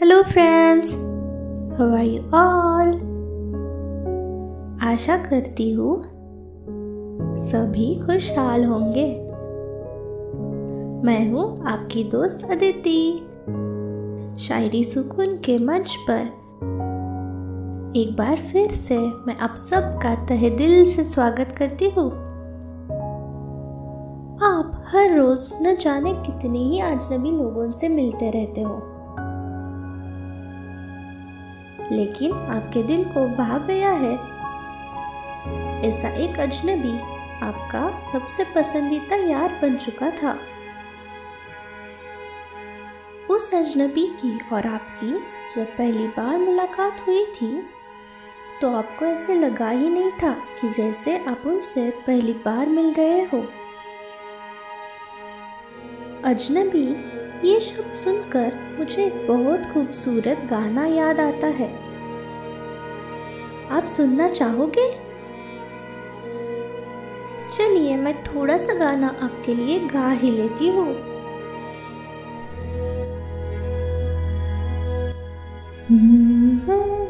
Hello friends how are you all आशा करती हूँ सभी खुशहाल होंगे। मैं हूँ आपकी दोस्त अदिति। शायरी सुकून के मंच पर। एक बार फिर से मैं आप सबका तहे दिल से स्वागत करती हूँ। आप हर रोज न जाने कितने ही अजनबी लोगों से मिलते रहते हो। लेकिन आपके दिल को भा गया है। ऐसा एक अजनबी आपका सबसे पसंदीदा यार बन चुका था। उस अजनबी की और आपकी जब पहली बार मुलाकात हुई थी तो आपको ऐसे लगा ही नहीं था कि जैसे आप उनसे पहली बार मिल रहे हो। अजनबी ये शब्द सुनकर मुझे एक बहुत खूबसूरत गाना याद आता है। आप सुनना चाहोगे? चलिए, मैं थोड़ा सा गाना आपके लिए गा ही लेती हूँ। हसीना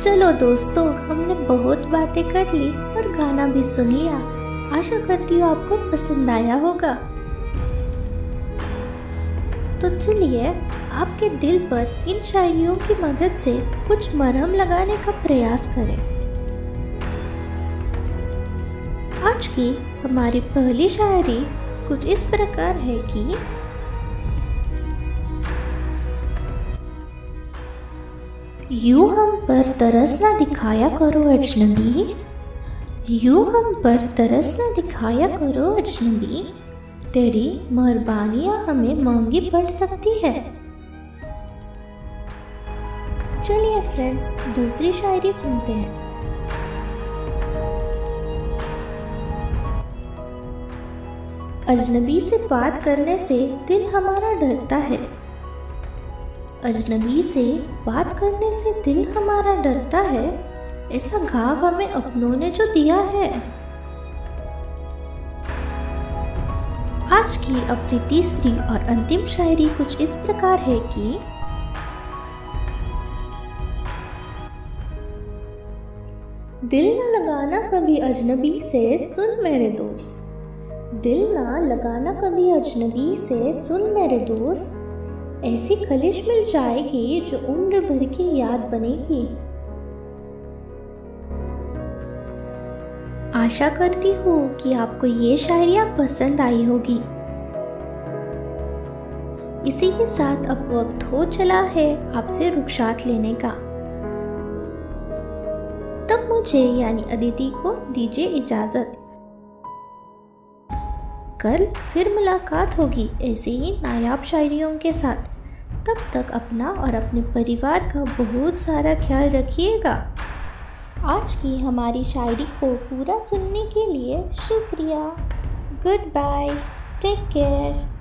चलो दोस्तों, हमने बहुत बातें कर ली और गाना भी सुन लिया। आशा करती हूँ आपको पसंद आया होगा। तो चलिए, आपके दिल पर इन शायरियों की मदद से कुछ मरहम लगाने का प्रयास करें। आज की हमारी पहली शायरी कुछ इस प्रकार है कि यू हम पर तरस ना दिखाया करो अजनबी यू हम पर तरस ना दिखाया करो अजनबी तेरी मेहरबानियाँ हमें महँगी पड़ सकती है। चलिए फ्रेंड्स दूसरी शायरी सुनते हैं। अजनबी से बात करने से दिल हमारा डरता है। अजनबी से बात करने से दिल हमारा डरता है। ऐसा घाव हमें अपनों ने जो दिया है। आज की अपनी तीसरी और अंतिम शायरी कुछ इस प्रकार है कि दिल न लगाना कभी अजनबी से, सुन मेरे दोस्त। दिल ना लगाना कभी अजनबी से, सुन मेरे दोस्त। ऐसी खलिश मिल जाएगी जो उम्र भर की याद बनेगी। आशा करती हूँ कि आपको ये शायरिया पसंद आई होगी। इसी के साथ अब वक्त हो चला है आपसे रुखसात लेने का। तब मुझे यानी अदिति को दीजिए इजाज़त। कल फिर मुलाकात होगी ऐसे ही नायाब शायरियों के साथ। तब तक अपना और अपने परिवार का बहुत सारा ख्याल रखिएगा। आज की हमारी शायरी को पूरा सुनने के लिए शुक्रिया। Good bye take care